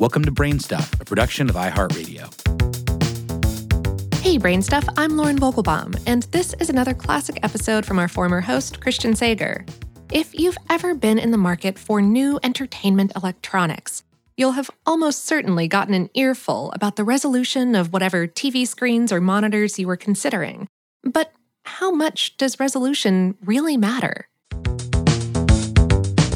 Welcome to Brainstuff, a production of iHeartRadio. Hey, Brainstuff, I'm Lauren Vogelbaum, and this is another classic episode from our former host, Christian Sager. If you've ever been in the market for new entertainment electronics, you'll have almost certainly gotten an earful about the resolution of whatever TV screens or monitors you were considering. But how much does resolution really matter?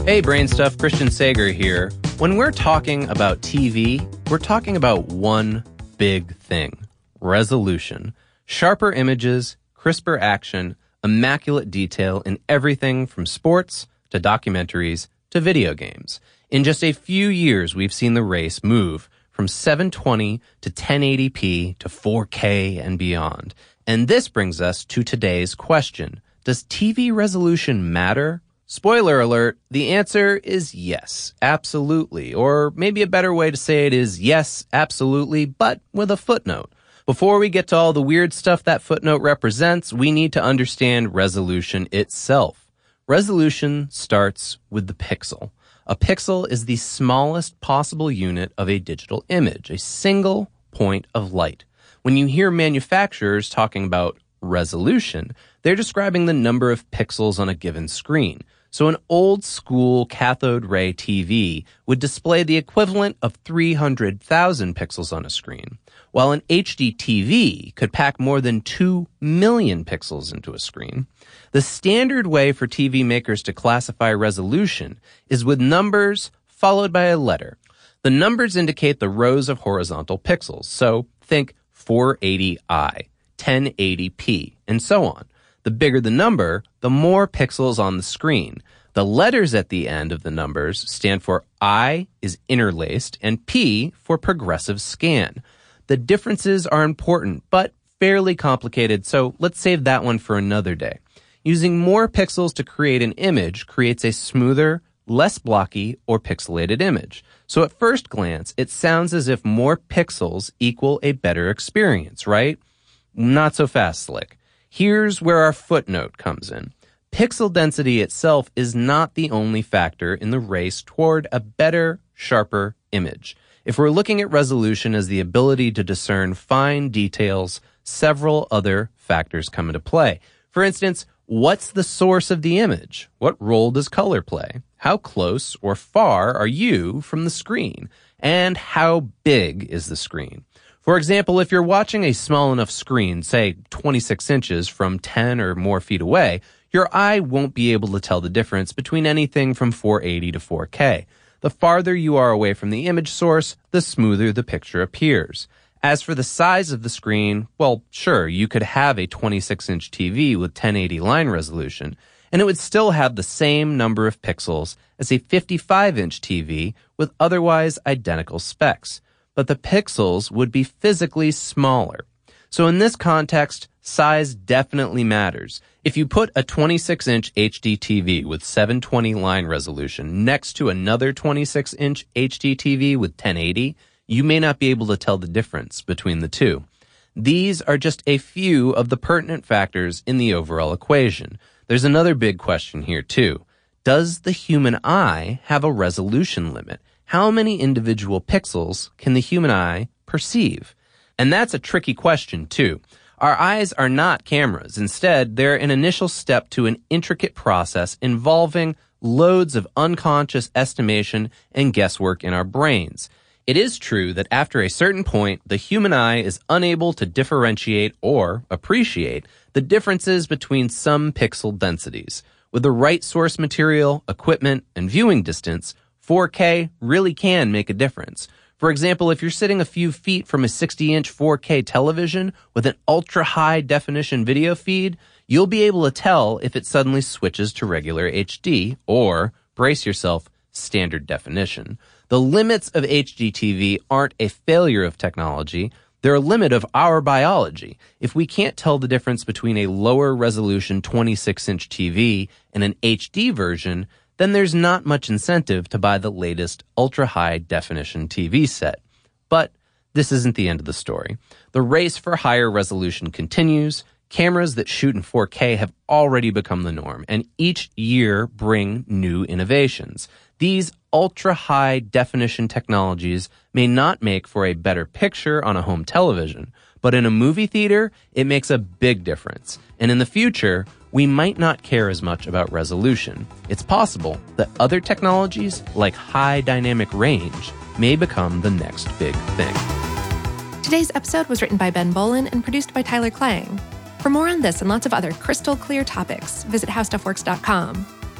Hey, Brain Stuff, Christian Sager here. When we're talking about TV, we're talking about one big thing resolution. Sharper images, crisper action, immaculate detail in everything from sports to documentaries to video games. In just a few years, we've seen the race move from 720 to 1080p to 4K and beyond. And this brings us to today's question. Does TV resolution matter? Spoiler alert, the answer is yes, absolutely. Or maybe a better way to say it is yes, absolutely, but with a footnote. Before we get to all the weird stuff that footnote represents, we need to understand resolution itself. Resolution starts with the pixel. A pixel is the smallest possible unit of a digital image, a single point of light. When you hear manufacturers talking about resolution, they're describing the number of pixels on a given screen. So an old school cathode ray TV would display the equivalent of 300,000 pixels on a screen, while an HD TV could pack more than 2 million pixels into a screen. The standard way for TV makers to classify resolution is with numbers followed by a letter. The numbers indicate the rows of horizontal pixels, so think 480i, 1080p, and so on. The bigger the number, the more pixels on the screen. The letters at the end of the numbers stand for I is interlaced and P for progressive scan. The differences are important, but fairly complicated, so let's save that one for another day. Using more pixels to create an image creates a smoother, less blocky, or pixelated image. So at first glance, it sounds as if more pixels equal a better experience, right? Not so fast, Slick. Here's where our footnote comes in. Pixel density itself is not the only factor in the race toward a better, sharper image. If we're looking at resolution as the ability to discern fine details, several other factors come into play. For instance, what's the source of the image? What role does color play? How close or far are you from the screen? And how big is the screen? For example, if you're watching a small enough screen, say 26 inches from 10 or more feet away, your eye won't be able to tell the difference between anything from 480 to 4K. The farther you are away from the image source, the smoother the picture appears. As for the size of the screen, well, sure, you could have a 26 inch TV with 1080 line resolution, and it would still have the same number of pixels as a 55 inch TV with otherwise identical specs but the pixels would be physically smaller. So in this context, size definitely matters. If you put a 26 inch HD TV with 720 line resolution next to another 26 inch HD TV with 1080, you may not be able to tell the difference between the two. These are just a few of the pertinent factors in the overall equation. There's another big question here too. Does the human eye have a resolution limit? How many individual pixels can the human eye perceive? And that's a tricky question, too. Our eyes are not cameras. Instead, they're an initial step to an intricate process involving loads of unconscious estimation and guesswork in our brains. It is true that after a certain point, the human eye is unable to differentiate or appreciate the differences between some pixel densities. With the right source material, equipment, and viewing distance, 4K really can make a difference. For example, if you're sitting a few feet from a 60 inch 4K television with an ultra high definition video feed, you'll be able to tell if it suddenly switches to regular HD or, brace yourself, standard definition. The limits of HDTV aren't a failure of technology. They're a limit of our biology. If we can't tell the difference between a lower resolution 26 inch TV and an HD version, then there's not much incentive to buy the latest ultra high definition TV set. But this isn't the end of the story. The race for higher resolution continues. Cameras that shoot in 4K have already become the norm, and each year bring new innovations. These ultra high definition technologies may not make for a better picture on a home television, but in a movie theater, it makes a big difference. And in the future, we might not care as much about resolution. It's possible that other technologies, like high dynamic range, may become the next big thing. Today's episode was written by Ben Bowlin and produced by Tyler Klang. For more on this and lots of other crystal clear topics, visit howstuffworks.com.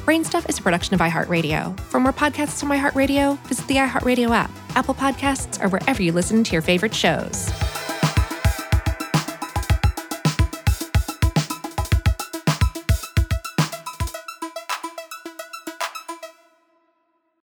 Brainstuff is a production of iHeartRadio. For more podcasts from iHeartRadio, visit the iHeartRadio app, Apple Podcasts, or wherever you listen to your favorite shows.